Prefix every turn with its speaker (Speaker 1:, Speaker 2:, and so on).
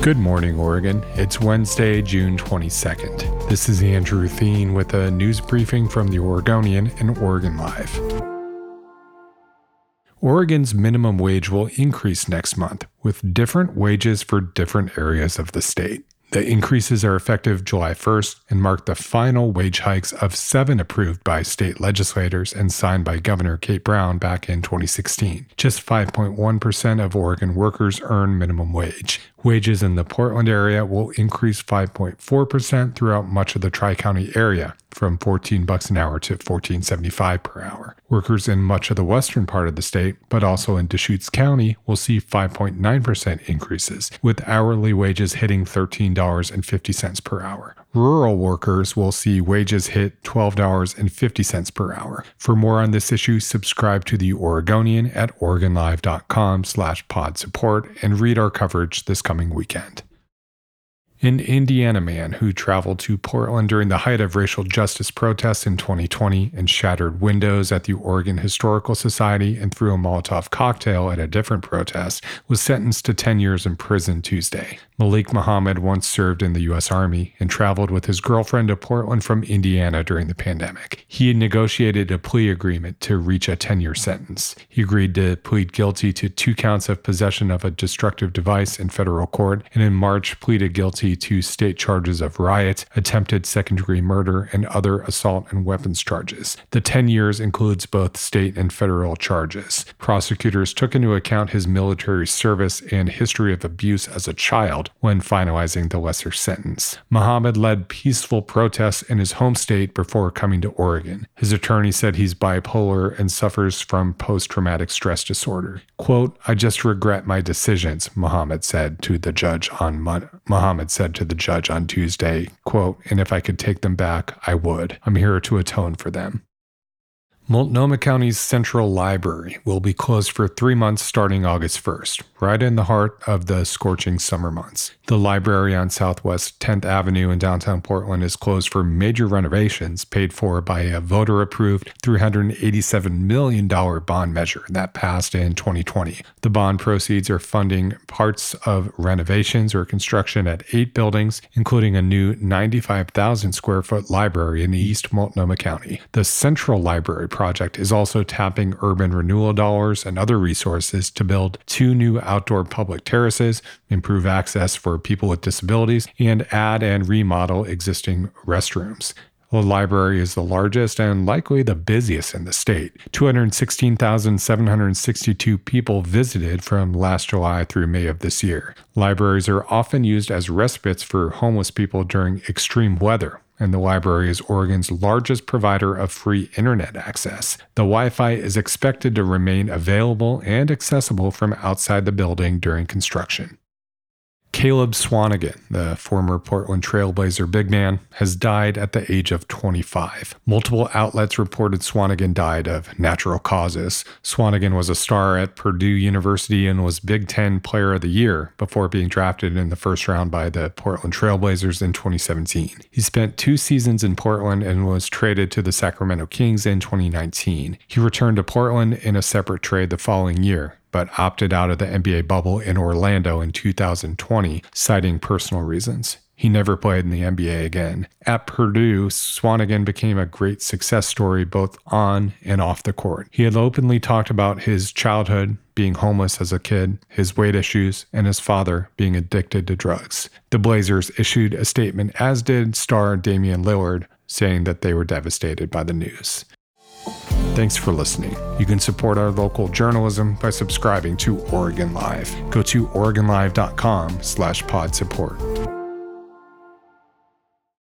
Speaker 1: Good morning, Oregon. It's Wednesday, June 22nd. This is Andrew Theen with a news briefing from the Oregonian and Oregon Live. Oregon's minimum wage will increase next month, with different wages for different areas of the state. The increases are effective July 1st and mark the final wage hikes of seven approved by state legislators and signed by Governor Kate Brown back in 2016. Just 5.1% of Oregon workers earn minimum wage. Wages in the Portland area will increase 5.4% throughout much of the Tri County area, from 14 bucks an hour to 14.75 per hour. Workers in much of the western part of the state, but also in Deschutes County, will see 5.9% increases, with hourly wages hitting $13.50 per hour. Rural workers will see wages hit $12.50 per hour. For more on this issue, subscribe to the Oregonian at OregonLive.com slash pod support and read our coverage this coming weekend. An Indiana man who traveled to Portland during the height of racial justice protests in 2020 and shattered windows at the Oregon Historical Society and threw a Molotov cocktail at a different protest was sentenced to 10 years in prison Tuesday. Malik Muhammad once served in the U.S. Army and traveled with his girlfriend to Portland from Indiana during the pandemic. He negotiated a plea agreement to reach a 10 year sentence. He agreed to plead guilty to two counts of possession of a destructive device in federal court and in March pleaded guilty to state charges of riot, attempted second degree murder, and other assault and weapons charges. The 10 years includes both state and federal charges. Prosecutors took into account his military service and history of abuse as a child when finalizing the lesser sentence. Muhammad led peaceful protests in his home state before coming to Oregon. His attorney said he's bipolar and suffers from post traumatic stress disorder. Quote, I just regret my decisions, Muhammad said to the judge on Monday. Muhammad said to the judge on Tuesday, quote, and if I could take them back, I would. I'm here to atone for them. Multnomah County's Central Library will be closed for three months starting August 1st, right in the heart of the scorching summer months. The library on Southwest 10th Avenue in downtown Portland is closed for major renovations paid for by a voter approved $387 million bond measure that passed in 2020. The bond proceeds are funding parts of renovations or construction at eight buildings, including a new 95,000 square foot library in East Multnomah County. The Central Library project is also tapping urban renewal dollars and other resources to build two new outdoor public terraces, improve access for people with disabilities, and add and remodel existing restrooms. The library is the largest and likely the busiest in the state. 216,762 people visited from last July through May of this year. Libraries are often used as respites for homeless people during extreme weather, and the library is Oregon's largest provider of free internet access. The Wi Fi is expected to remain available and accessible from outside the building during construction. Caleb Swanigan, the former Portland Trailblazer big man, has died at the age of 25. Multiple outlets reported Swanigan died of natural causes. Swanigan was a star at Purdue University and was Big Ten Player of the Year before being drafted in the first round by the Portland Trailblazers in 2017. He spent two seasons in Portland and was traded to the Sacramento Kings in 2019. He returned to Portland in a separate trade the following year but opted out of the NBA bubble in Orlando in 2020, citing personal reasons. He never played in the NBA again. At Purdue, Swanigan became a great success story both on and off the court. He had openly talked about his childhood, being homeless as a kid, his weight issues, and his father being addicted to drugs. The Blazers issued a statement, as did star Damian Lillard, saying that they were devastated by the news. Thanks for listening. You can support our local journalism by subscribing to Oregon Live. Go to OregonLive.com slash pod support.